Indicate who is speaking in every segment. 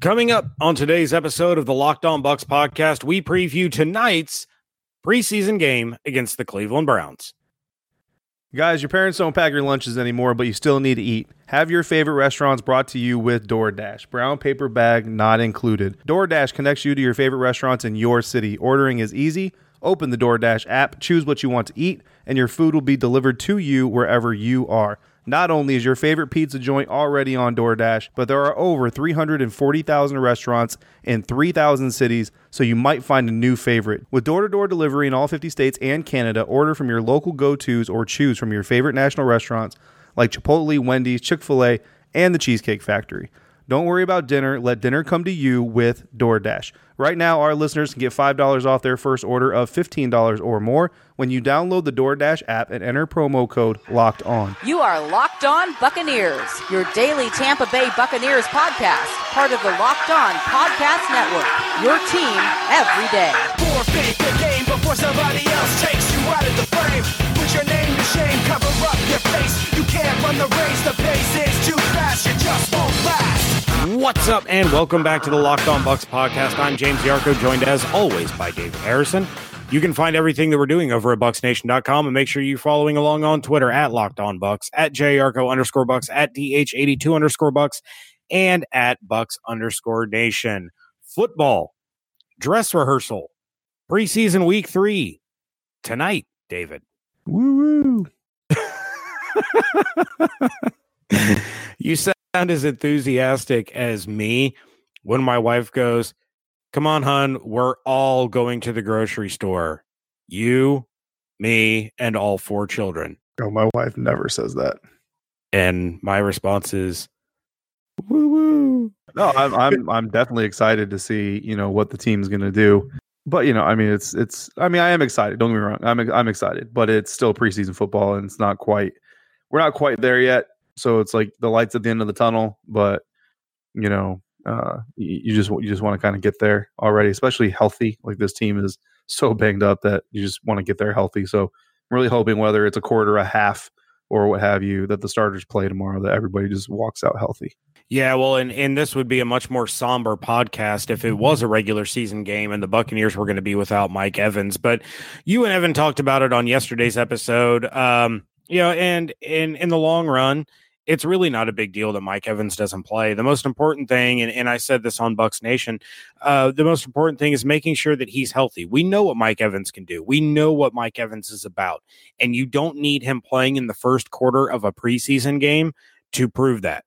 Speaker 1: Coming up on today's episode of the Locked On Bucs podcast, we preview tonight's preseason game against the Cleveland Browns.
Speaker 2: Guys, your parents don't pack your lunches anymore, but you still need to eat. Have your favorite restaurants brought to you with DoorDash. Brown paper bag not included. DoorDash connects you to your favorite restaurants in your city. Ordering is easy. Open the DoorDash app, choose what you want to eat, and your food will be delivered to you wherever you are. Not only is your favorite pizza joint already on DoorDash, but there are over 340,000 restaurants in 3,000 cities, so you might find a new favorite. With door to door delivery in all 50 states and Canada, order from your local go tos or choose from your favorite national restaurants like Chipotle, Wendy's, Chick fil A, and the Cheesecake Factory. Don't worry about dinner. Let dinner come to you with DoorDash. Right now, our listeners can get $5 off their first order of $15 or more when you download the DoorDash app and enter promo code LOCKED ON.
Speaker 3: You are Locked On Buccaneers, your daily Tampa Bay Buccaneers podcast, part of the Locked On Podcast Network. Your team every day.
Speaker 4: Forfeit the game before somebody else takes you out of the frame. Put your name to shame, cover up your face. You can't run the race, the pace is too fast, you just won't last.
Speaker 1: What's up, and welcome back to the Locked On Bucs podcast. I'm James Yarcho, joined as always by David Harrison. You can find everything that we're doing over at bucsnation.com and make sure you're following along on Twitter at Locked On Bucs, at JYarcho underscore Bucks, at DH82 underscore Bucks, and at Bucks underscore Nation. Football, dress rehearsal, preseason week three, tonight, David.
Speaker 2: Woo woo.
Speaker 1: you sound as enthusiastic as me when my wife goes, Come on, hun, we're all going to the grocery store. You, me, and all four children.
Speaker 2: Oh, my wife never says that.
Speaker 1: And my response is,
Speaker 2: Woo woo. No, I'm I'm I'm definitely excited to see, you know, what the team's gonna do. But you know, I mean, it's it's. I mean, I am excited. Don't get me wrong. I'm I'm excited, but it's still preseason football, and it's not quite. We're not quite there yet. So it's like the lights at the end of the tunnel, but you know, uh, you, you just you just want to kind of get there already, especially healthy. Like this team is so banged up that you just want to get there healthy. So I'm really hoping whether it's a quarter, a half, or what have you, that the starters play tomorrow, that everybody just walks out healthy.
Speaker 1: Yeah, well, and, and this would be a much more somber podcast if it was a regular season game and the Buccaneers were going to be without Mike Evans. But you and Evan talked about it on yesterday's episode. Um, you know, and in in the long run, it's really not a big deal that Mike Evans doesn't play. The most important thing, and, and I said this on Bucs Nation, uh, the most important thing is making sure that he's healthy. We know what Mike Evans can do. We know what Mike Evans is about. And you don't need him playing in the first quarter of a preseason game to prove that.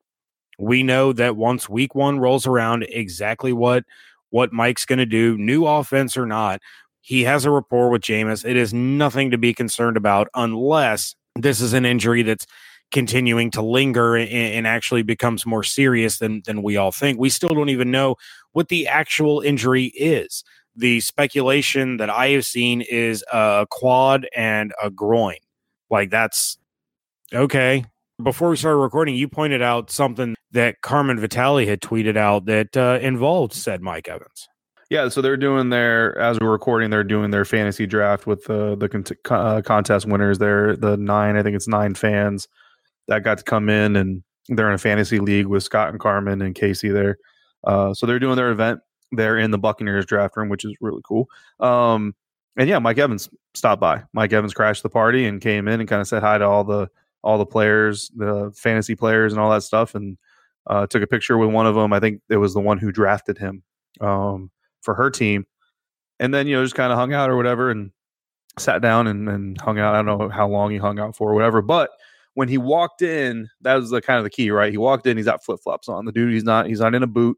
Speaker 1: We know that once week one rolls around, exactly what what Mike's going to do, new offense or not, he has a rapport with Jameis. It is nothing to be concerned about unless this is an injury that's continuing to linger and, and, actually becomes more serious than than we all think. We still don't even know what the actual injury is. The speculation that I have seen is a quad and a groin. Like that's okay. Before we started recording, you pointed out something that Carmen Vitali had tweeted out that uh, involved said Mike Evans.
Speaker 2: Yeah, so they're doing their as we're recording, they're doing their fantasy draft with uh, the con- uh, contest winners. They're the nine, I think it's nine fans that got to come in, and they're in a fantasy league with Scott and Carmen and Casey there. Uh, so they're doing their event. They're in the Buccaneers draft room, which is really cool. Um, and yeah, Mike Evans stopped by. Mike Evans crashed the party and came in and kind of said hi to all the all the players, the fantasy players, and all that stuff, and uh, took a picture with one of them. I think it was the one who drafted him. Um, for her team. And then, you know, just kind of hung out or whatever and sat down and, and hung out. I don't know how long he hung out for or whatever. But when he walked in, that was the kind of the key, right? He walked in, he's got flip flops on. The dude, he's not, he's not in a boot.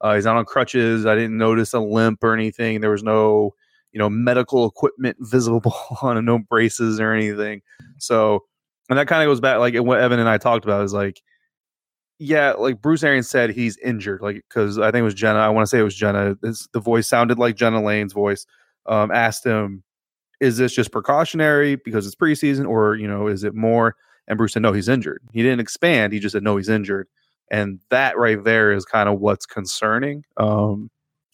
Speaker 2: Uh, he's not on crutches. I didn't notice a limp or anything. There was no, you know, medical equipment visible on and no braces or anything. So, and that kind of goes back, like what Evan and I talked about is like, yeah, like Bruce Arians said, he's injured. Like because I think it was Jenna. I want to say it was Jenna. This, the voice sounded like Jenna Laine's voice. Um, asked him, "Is this just precautionary because it's preseason, or you know, is it more?" And Bruce said, "No, he's injured." He didn't expand. He just said, "No, he's injured." And that right there is kind of what's concerning. Um,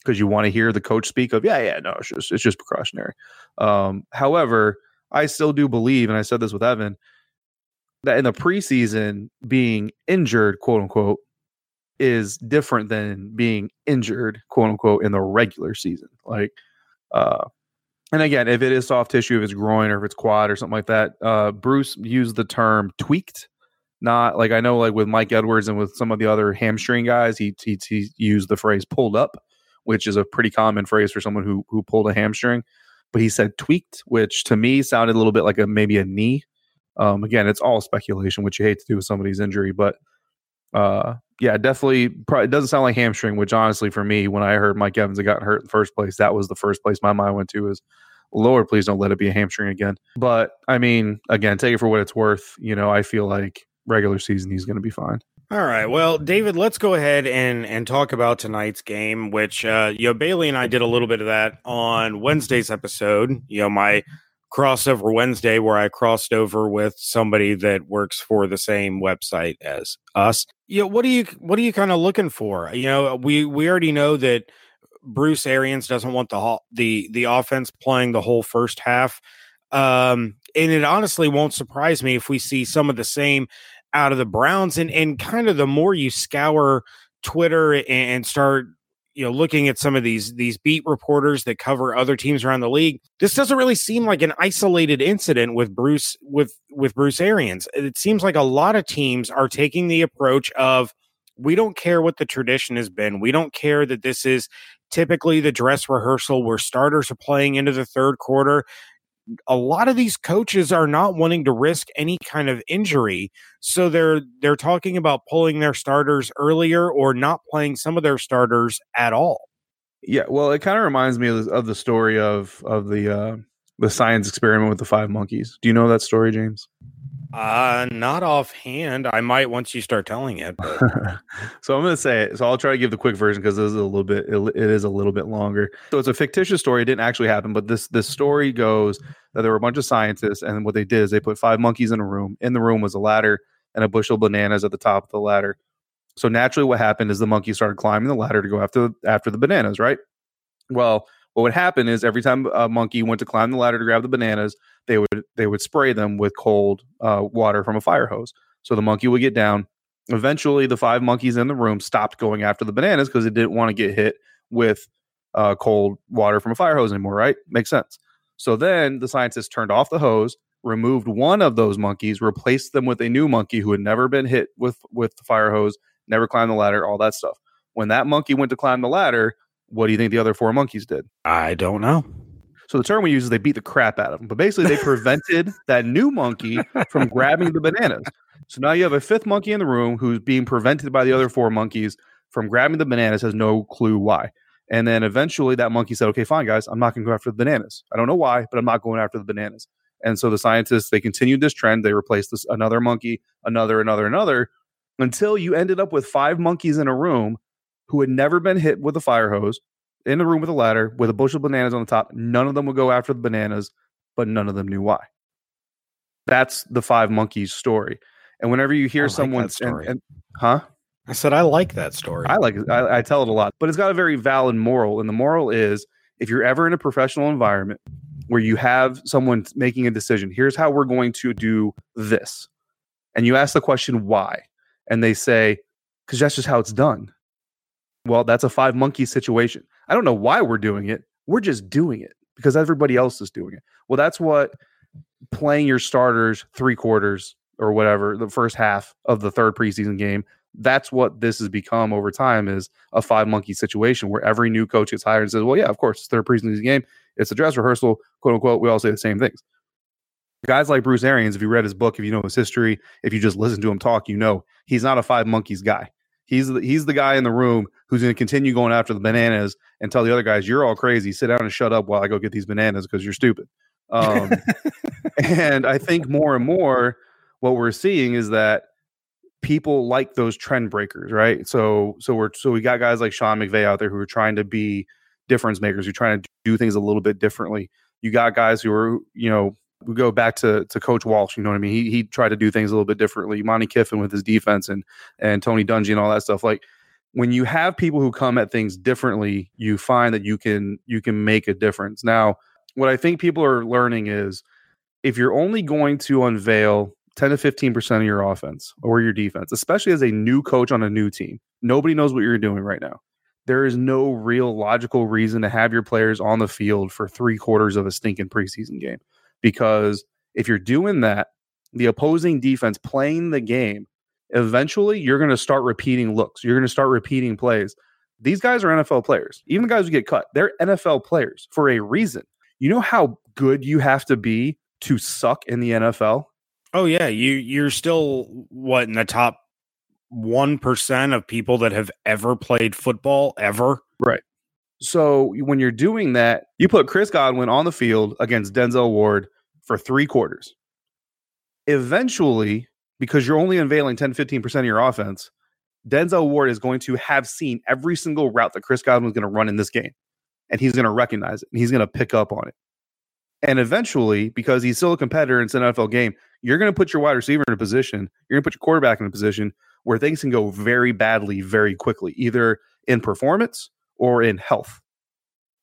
Speaker 2: because you want to hear the coach speak of, yeah, yeah, no, it's just it's just precautionary. Um, however, I still do believe, and I said this with Evan, that in the preseason being injured, quote unquote, is different than being injured, quote unquote, in the regular season. Like, uh, and again, if it is soft tissue, if it's groin or if it's quad or something like that, uh, Bruce used the term tweaked. Not like I know, like with Mike Edwards and with some of the other hamstring guys, he, he he used the phrase pulled up, which is a pretty common phrase for someone who who pulled a hamstring. But he said tweaked, which to me sounded a little bit like a maybe a knee. Um, again, it's all speculation, which you hate to do with somebody's injury, but uh, yeah, definitely. Probably, it doesn't sound like hamstring. Which honestly, for me, when I heard Mike Evans had gotten hurt in the first place, that was the first place my mind went to. Is Lord, please don't let it be a hamstring again. But I mean, again, take it for what it's worth. You know, I feel like regular season he's going to be fine.
Speaker 1: All right. Well, David, let's go ahead and and talk about tonight's game, which uh you know Bailey and I did a little bit of that on Wednesday's episode. You know, my crossover Wednesday where I crossed over with somebody that works for the same website as us. You know, what are you what are you kind of looking for? You know, we we already know that Bruce Arians doesn't want the the the offense playing the whole first half. Um and it honestly won't surprise me if we see some of the same out of the Browns and and kind of the more you scour Twitter and, and start you know looking at some of these these beat reporters that cover other teams around the league this doesn't really seem like an isolated incident with bruce with with bruce arians. It seems like a lot of teams are taking the approach of we don't care what the tradition has been. We don't care that this is typically the dress rehearsal where starters are playing into the third quarter a lot of these coaches are not wanting to risk any kind of injury. So they're they're talking about pulling their starters earlier or not playing some of their starters at all.
Speaker 2: Yeah well it kind of reminds me of, of, the story of of the uh the science experiment with the five monkeys. Do you know that story james
Speaker 1: uh, not offhand. I might once you start telling it.
Speaker 2: so I'm going to say it. So I'll try to give the quick version because this is a little bit. It is a little bit longer. So it's a fictitious story. It didn't actually happen, but this this story goes that there were a bunch of scientists, and what they did is they put five monkeys in a room. In the room was a ladder and a bushel of bananas at the top of the ladder. So naturally, what happened is the monkeys started climbing the ladder to go after after the bananas. Right. Well, what would happen is every time a monkey went to climb the ladder to grab the bananas, they would they would spray them with cold uh, water from a fire hose. So the monkey would get down. Eventually, the five monkeys in the room stopped going after the bananas because it didn't want to get hit with uh, cold water from a fire hose anymore. Right? Makes sense. So then the scientists turned off the hose, removed one of those monkeys, replaced them with a new monkey who had never been hit with with the fire hose, never climbed the ladder, all that stuff. When that monkey went to climb the ladder, what do you think the other four monkeys did?
Speaker 1: I don't know.
Speaker 2: So the term we use is they beat the crap out of them, but basically they prevented that new monkey from grabbing the bananas. So now you have a fifth monkey in the room who's being prevented by the other four monkeys from grabbing the bananas, has no clue why. And then eventually that monkey said, "Okay, fine, guys, I'm not going to go after the bananas. I don't know why, but I'm not going after the bananas." And so the scientists they continued this trend. They replaced this another monkey, another, another, another, until you ended up with five monkeys in a room who had never been hit with a fire hose in a room with a ladder with a bushel of bananas on the top. None of them would go after the bananas, but none of them knew why. That's the five monkeys story. And whenever you hear like someone, and, and, huh?
Speaker 1: I said I like that story.
Speaker 2: I like it. I, I tell it a lot, but it's got a very valid moral. And the moral is, if you're ever in a professional environment where you have someone making a decision, here's how we're going to do this, and you ask the question why, and they say, because that's just how it's done. Well, that's a five monkey situation. I don't know why we're doing it. We're just doing it because everybody else is doing it. Well, that's what playing your starters three quarters or whatever, the first half of the third preseason game. That's what this has become over time is a five monkey situation where every new coach gets hired and says, Well, yeah, of course, it's third preseason game. It's a dress rehearsal, quote unquote. We all say the same things. Guys like Bruce Arians, if you read his book, if you know his history, if you just listen to him talk, you know he's not a five monkeys guy. He's the, he's the guy in the room who's going to continue going after the bananas and tell the other guys, "You're all crazy. Sit down and shut up while I go get these bananas because you're stupid." Um, and I think more and more what we're seeing is that people like those trend breakers, right? So so we're so we got guys like Sean McVay out there who are trying to be difference makers, who are trying to do things a little bit differently. You got guys who are you know we go back to to Coach Walsh. You know what I mean? He he tried to do things a little bit differently. Monte Kiffin with his defense and and Tony Dungy and all that stuff. Like when you have people who come at things differently, you find that you can you can make a difference. Now, what I think people are learning is if you're only going to unveil 10 to 15% of your offense or your defense, especially as a new coach on a new team. Nobody knows what you're doing right now. There is no real logical reason to have your players on the field for three quarters of a stinking preseason game. Because if you're doing that, the opposing defense playing the game, eventually you're going to start repeating looks. You're going to start repeating plays. These guys are NFL players. Even the guys who get cut, they're NFL players for a reason. You know how good you have to be to suck in the NFL?
Speaker 1: Oh yeah, you you're still what in the top one percent of people that have ever played football ever.
Speaker 2: Right. So when you're doing that, you put Chris Godwin on the field against Denzel Ward for three quarters. Eventually, because you're only unveiling 10, 15% of your offense, Denzel Ward is going to have seen every single route that Chris Godwin is going to run in this game. And he's going to recognize it and he's going to pick up on it. And eventually, because he's still a competitor in an NFL game, you're going to put your wide receiver in a position, you're going to put your quarterback in a position where things can go very badly very quickly, either in performance or in health.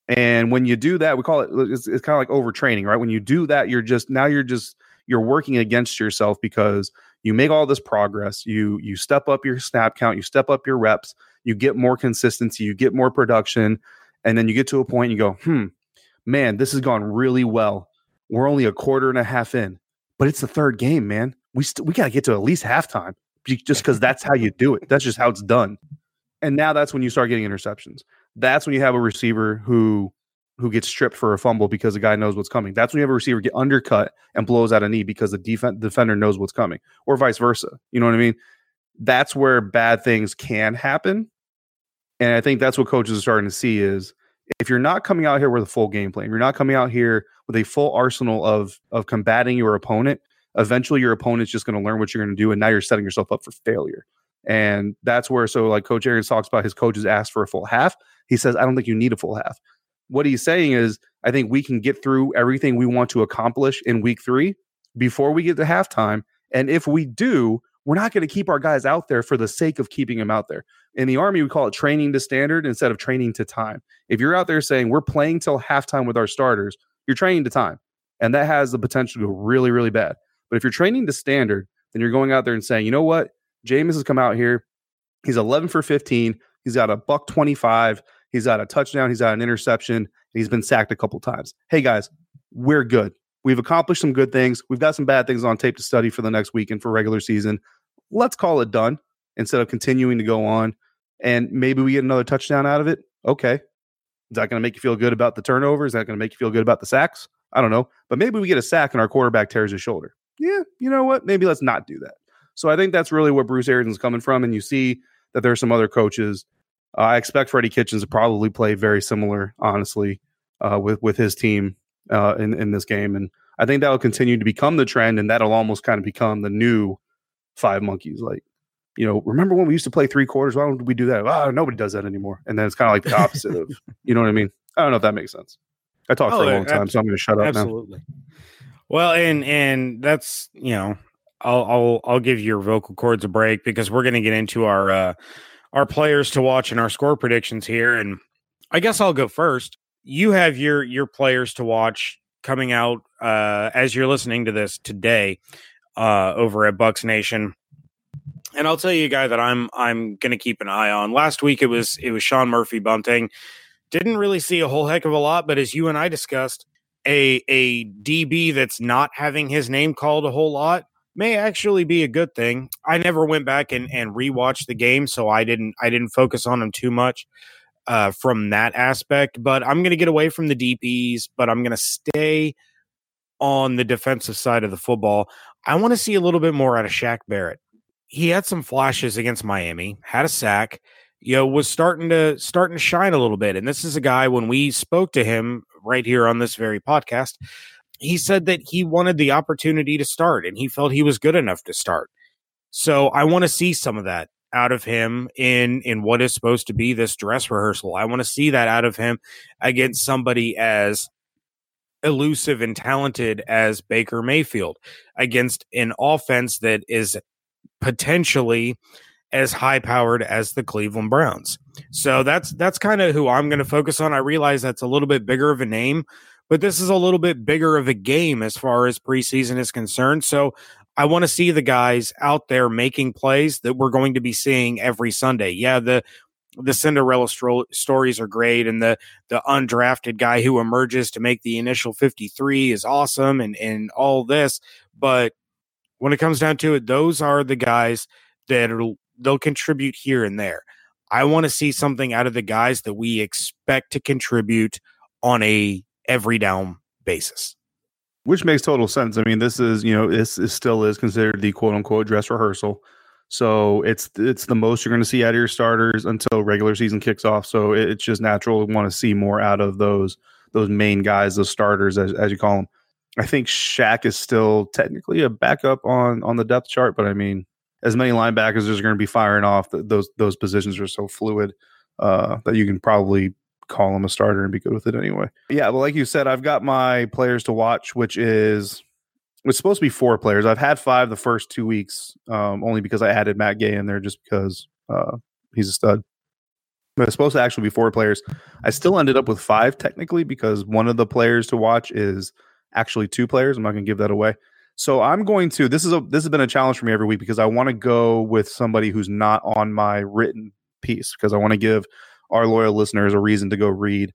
Speaker 2: And when you do that, we call it it's, it's kind of like overtraining, right? When you do that, you're just now you're just you're working against yourself because you make all this progress, you you step up your snap count, you step up your reps, you get more consistency, you get more production, and then you get to a point and you go, "Hmm, man, this has gone really well. We're only a quarter and a half in, but it's the third game, man. We st- we got to get to at least halftime just because that's how you do it. That's just how it's done. And now that's when you start getting interceptions. That's when you have a receiver who who gets stripped for a fumble because the guy knows what's coming. That's when you have a receiver get undercut and blows out a knee because the defense defender knows what's coming, or vice versa. You know what I mean? That's where bad things can happen. And I think that's what coaches are starting to see is if you're not coming out here with a full game plan, you're not coming out here with a full arsenal of of combating your opponent, eventually your opponent's just going to learn what you're going to do and now you're setting yourself up for failure. And that's where so like coach Arians talks about his coaches asked for a full half. He says I don't think you need a full half. What he's saying is I think we can get through everything we want to accomplish in week 3 before we get to halftime and if we do, we're not going to keep our guys out there for the sake of keeping them out there. In the Army, we call it training to standard instead of training to time. If you're out there saying we're playing till halftime with our starters, you're training to time. And that has the potential to go really, really bad. But if you're training to standard, then you're going out there and saying, you know what? James has come out here. He's 11 for 15. He's got a buck 25. He's got a touchdown. He's got an interception. he's been sacked a couple times. Hey, guys, we're good. We've accomplished some good things. We've got some bad things on tape to study for the next weekend for regular season. Let's call it done instead of continuing to go on. And maybe we get another touchdown out of it. Okay. Is that going to make you feel good about the turnover? Is that going to make you feel good about the sacks? I don't know. But maybe we get a sack and our quarterback tears his shoulder. Yeah, you know what? Maybe let's not do that. So I think that's really where Bruce Arians is coming from. And you see that there's some other coaches. Uh, I expect Freddie Kitchens to probably play very similar, honestly, uh, with with his team uh, in in this game. And I think that will continue to become the trend, and that'll almost kind of become the new five monkeys. Like, you know, remember when we used to play three quarters? Why don't we do that? Oh, nobody does that anymore. And then it's kind of like the opposite of, you know what I mean? I don't know if that makes sense. I talked oh, for a long time, so I'm going to shut up
Speaker 1: absolutely. now. Well, and and that's you know, I'll I'll I'll give your vocal cords a break because we're going to get into our uh our players to watch and our score predictions here, and I guess I'll go first. You have your your players to watch coming out uh, as you're listening to this today uh, over at Bucs Nation. And I'll tell you a guy that I'm I'm going to keep an eye on. Last week it was it was Sean Murphy Bunting. Didn't really see a whole heck of a lot, but as you and I discussed, a a DB that's not having his name called a whole lot may actually be a good thing. I never went back and and rewatched the game, so I didn't I didn't focus on him too much uh, from that aspect. But I'm going to get away from the DBs, but I'm going to stay on the defensive side of the football. I want to see a little bit more out of Shaq Barrett. He had some flashes against Miami, had a sack, you know, was starting to starting to shine a little bit. And this is a guy when we spoke to him right here on this very podcast, he said that he wanted the opportunity to start and he felt he was good enough to start. So I want to see some of that out of him in in what is supposed to be this dress rehearsal. I want to see that out of him against somebody as elusive and talented as Baker Mayfield against an offense that is potentially as high powered as the Cleveland Browns. So that's that's kind of who I'm going to focus on. I realize that's a little bit bigger of a name, but this is a little bit bigger of a game as far as preseason is concerned. So I want to see the guys out there making plays that we're going to be seeing every Sunday. Yeah, the the Cinderella stro- stories are great, and the the undrafted guy who emerges to make the initial 53 is awesome, and and all this. But when it comes down to it, those are the guys that they'll contribute here and there. I want to see something out of the guys that we expect to contribute on a every down basis.
Speaker 2: Which makes total sense. I mean, this is you know this is still is considered the quote unquote dress rehearsal. So it's it's the most you're going to see out of your starters until regular season kicks off. So it's just natural to want to see more out of those those main guys, those starters, as, as you call them. I think Shaq is still technically a backup on on the depth chart, but I mean, as many linebackers as are going to be firing off, those those positions are so fluid uh, that you can probably call him a starter and be good with it anyway. Yeah, but like you said, I've got my players to watch, which is it's supposed to be four players. I've had five the first two weeks, um, only because I added Matt Gay in there just because uh, he's a stud. But it's supposed to actually be four players. I still ended up with five technically because one of the players to watch is actually two players. I'm not going to give that away. So I'm going to. This is a this has been a challenge for me every week because I want to go with somebody who's not on my written piece because I want to give our loyal listeners a reason to go read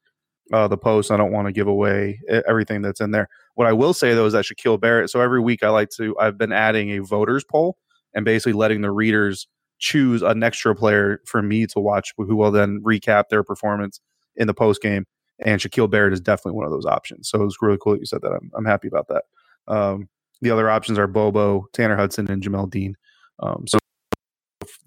Speaker 2: uh, the post. I don't want to give away everything that's in there. What I will say though is that Shaquille Barrett. So every week I like to. I've been adding a voters poll and basically letting the readers choose an extra player for me to watch, who will then recap their performance in the post game. And Shaquille Barrett is definitely one of those options. So it was really cool that you said that. I'm, I'm happy about that. Um, the other options are Bobo, Tanner Hudson, and Jamel Dean. Um, so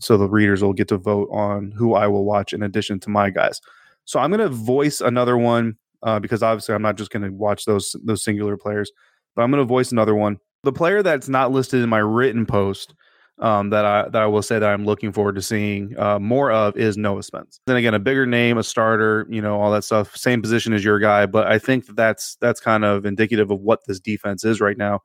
Speaker 2: so the readers will get to vote on who I will watch in addition to my guys. So I'm going to voice another one uh, because obviously I'm not just going to watch those those singular players, but I'm going to voice another one. The player that's not listed in my written post um, that I that I will say that I'm looking forward to seeing uh, more of is Noah Spence. Then again, a bigger name, a starter, you know, all that stuff. Same position as your guy, but I think that that's that's kind of indicative of what this defense is right now.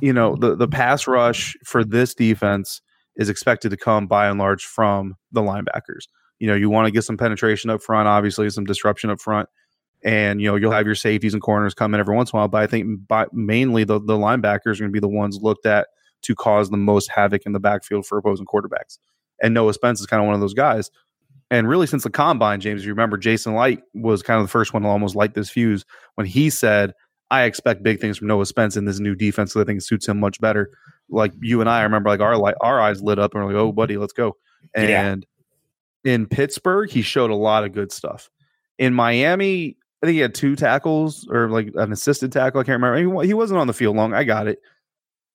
Speaker 2: You know, the the pass rush for this defense is expected to come by and large from the linebackers. You know, you want to get some penetration up front, obviously some disruption up front, and you know you'll have your safeties and corners come in every once in a while. But I think by, mainly the the linebackers are going to be the ones looked at to cause the most havoc in the backfield for opposing quarterbacks. And Noah Spence is kind of one of those guys. And really, since the combine, James, you remember Jason Licht was kind of the first one to almost light this fuse when he said, I expect big things from Noah Spence in this new defense. So I think it suits him much better. Like you and I, I remember like our light, our eyes lit up and we're like, oh, buddy, let's go. And yeah. in Pittsburgh, he showed a lot of good stuff. In Miami, I think he had two tackles or like an assisted tackle. I can't remember. He wasn't on the field long. I got it.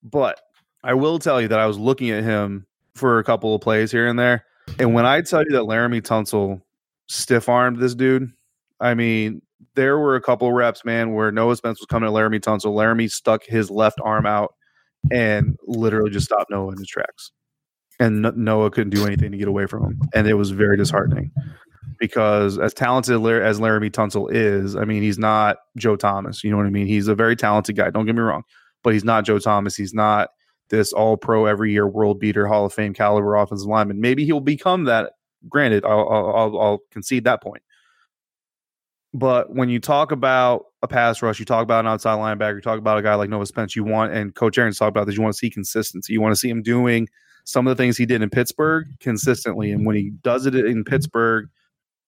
Speaker 2: But I will tell you that I was looking at him for a couple of plays here and there. And when I tell you that Laremy Tunsil stiff armed this dude, I mean, there were a couple of reps, man, where Noah Spence was coming at Laremy Tunsil. Laramie stuck his left arm out and literally just stopped Noah in his tracks. And Noah couldn't do anything to get away from him. And it was very disheartening because as talented as Laremy Tunsil is, I mean, he's not Joe Thomas. You know what I mean? He's a very talented guy. Don't get me wrong, but he's not Joe Thomas. He's not this all pro every year world beater Hall of Fame caliber offensive lineman. Maybe he'll become that. Granted, I'll, I'll, I'll concede that point. But when you talk about a pass rush, you talk about an outside linebacker, you talk about a guy like Noah Spence, you want, and Coach Aaron's talked about this, you want to see consistency. You want to see him doing some of the things he did in Pittsburgh consistently. And when he does it in Pittsburgh,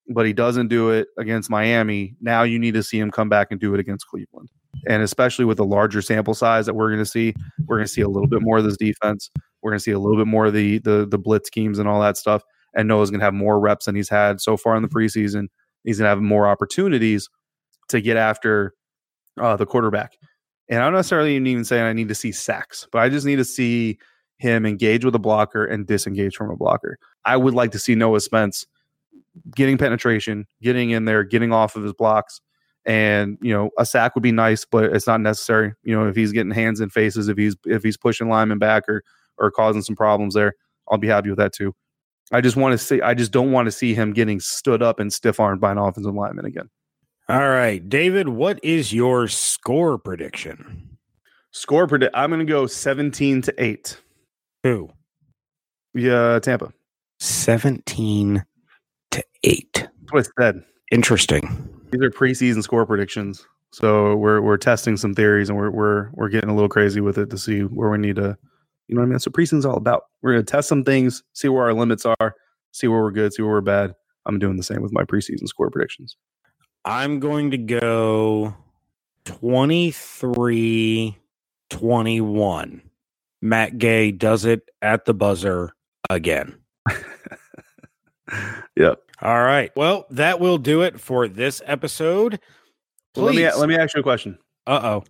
Speaker 2: but he doesn't do it against Miami, now you need to see him come back and do it against Cleveland and especially with the larger sample size that we're going to see, we're going to see a little bit more of this defense. We're going to see a little bit more of the the the blitz schemes and all that stuff. And Noah's going to have more reps than he's had so far in the preseason. He's going to have more opportunities to get after uh, the quarterback. And I'm not necessarily even saying I need to see sacks, but I just need to see him engage with a blocker and disengage from a blocker. I would like to see Noah Spence getting penetration, getting in there, getting off of his blocks, and you know a sack would be nice but it's not necessary you know if he's getting hands and faces if he's if he's pushing linemen back or or causing some problems there i'll be happy with that too i just want to see i just don't want to see him getting stood up and stiff armed by an offensive lineman again
Speaker 1: all right david what is your score prediction
Speaker 2: score predict i'm gonna go 17 to 8
Speaker 1: who
Speaker 2: yeah tampa
Speaker 1: 17 to 8
Speaker 2: That's what i said
Speaker 1: interesting
Speaker 2: these are preseason score predictions. So we're we're testing some theories and we're we're we're getting a little crazy with it to see where we need to You know what I mean? That's what preseason's all about. We're going to test some things, see where our limits are, see where we're good, see where we're bad. I'm doing the same with my preseason score predictions.
Speaker 1: I'm going to go 23 21. Matt Gay does it at the buzzer again.
Speaker 2: yep.
Speaker 1: All right. Well, that will do it for this episode.
Speaker 2: Well, let me let me ask you a question.
Speaker 1: Uh oh.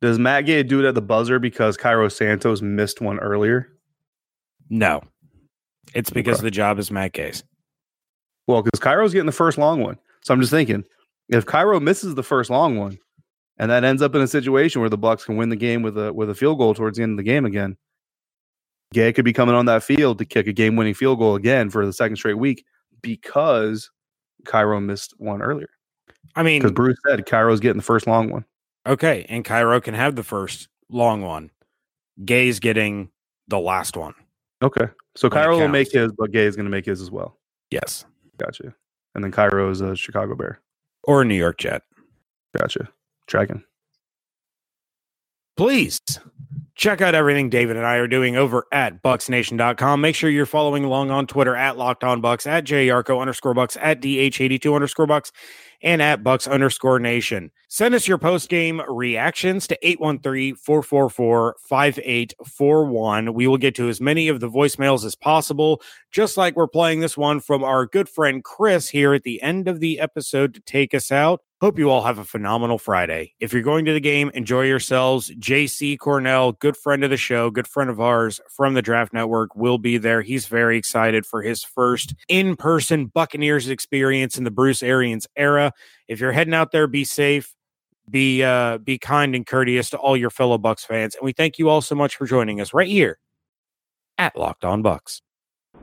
Speaker 2: Does Matt Gay do it at the buzzer because Cairo Santos missed one earlier?
Speaker 1: No. It's because
Speaker 2: Okay.
Speaker 1: the job is Matt Gay's.
Speaker 2: Well, because Cairo's getting the first long one. So I'm just thinking, if Cairo misses the first long one, and that ends up in a situation where the Bucs can win the game with a with a field goal towards the end of the game again, Gay could be coming on that field to kick a game winning field goal again for the second straight week because Cairo missed one earlier.
Speaker 1: I mean,
Speaker 2: Because Bruce said Cairo's getting the first long one.
Speaker 1: okay, and Cairo can have the first long one. Gay's getting the last one.
Speaker 2: Okay. So Cairo will make his, but Gay is going to make his as well.
Speaker 1: Yes.
Speaker 2: Gotcha. And then Cairo is a Chicago Bear.
Speaker 1: Or a New York Jet.
Speaker 2: Gotcha. Dragon.
Speaker 1: please check out everything David and I are doing over at bucsnation.com. Make sure you're following along on Twitter at locked on bucs, at jyarcho underscore bucks, at dh82 underscore bucks, and at bucks underscore nation. Send us your post game reactions to 813 444 5841. We will get to as many of the voicemails as possible, just like we're playing this one from our good friend Chris here at the end of the episode to take us out. Hope you all have a phenomenal Friday. If you're going to the game, enjoy yourselves. JC Cornell, good friend of the show, good friend of ours from the Draft Network, will be there. He's very excited for his first in person Buccaneers experience in the Bruce Arians era. If you're heading out there, be safe. Be uh, be kind and courteous to all your fellow Bucs fans, and we thank you all so much for joining us right here at Locked On Bucs.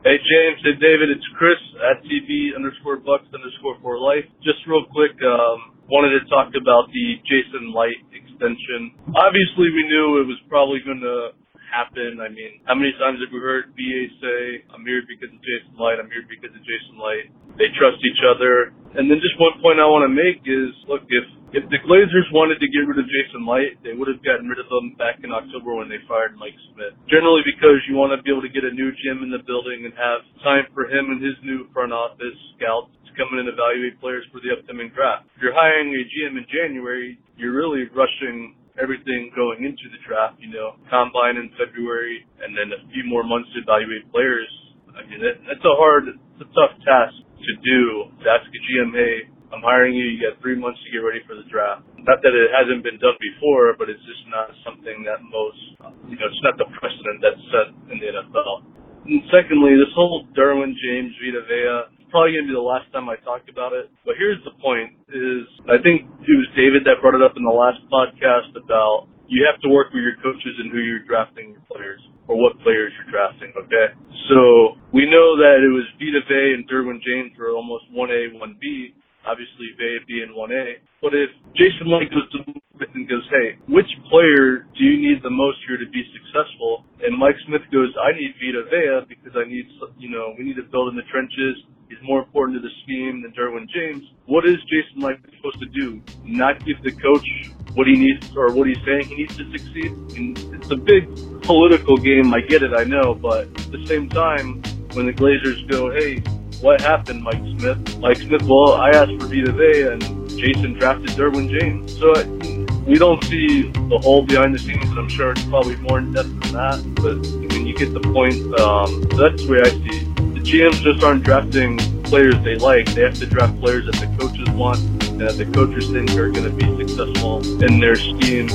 Speaker 5: Hey James, hey David, it's Chris at TB underscore Bucks underscore for life. Just real quick, um, wanted to talk about the Jason Licht extension. Obviously, we knew it was probably going to happen. I mean, how many times have we heard BA say, "I'm here because of Jason Licht. I'm here because of Jason Licht." They trust each other. And then just one point I want to make is, look, if if the Glazers wanted to get rid of Jason Licht, they would have gotten rid of him back in October when they fired Mike Smith. Generally because you want to be able to get a new GM in the building and have time for him and his new front office scouts to come in and evaluate players for the upcoming draft. If you're hiring a GM in January, you're really rushing everything going into the draft, you know, combine in February and then a few more months to evaluate players. I mean, that, that's a hard, it's a tough task to do. To ask a GM, hey, I'm hiring you. You got three months to get ready for the draft. Not that it hasn't been done before, but it's just not something that most, you know, it's not the precedent that's set in the NFL. And secondly, this whole Derwin James Vita Vea, probably to be the last time I talk about it. But here's the point is I think it was David that brought it up in the last podcast about you have to work with your coaches and who you're drafting your players or what players you're drafting, okay? So we know that it was Vita Vea and Derwin James were almost 1A, 1B obviously Vea being 1A. But if Jason Licht goes to Smith and goes, hey, which player do you need the most here to be successful? And Mike Smith goes, I need Vita Vea because I need, you know, we need to build in the trenches. He's more important to the scheme than Derwin James. What is Jason Licht supposed to do? Not give the coach what he needs or what he's saying he needs to succeed? And it's a big political game. I get it, I know. But at the same time, when the Glazers go, hey, what happened, Mike Smith? Mike Smith, well, I asked for Vita Vea and Jason drafted Derwin James. So we don't see the whole behind the scenes, and I'm sure it's probably more in depth than that. But I mean, you get the point. Um, so that's the way I see it. GMs just aren't drafting players they like. They have to draft players that the coaches want and that the coaches think are going to be successful in their scheme.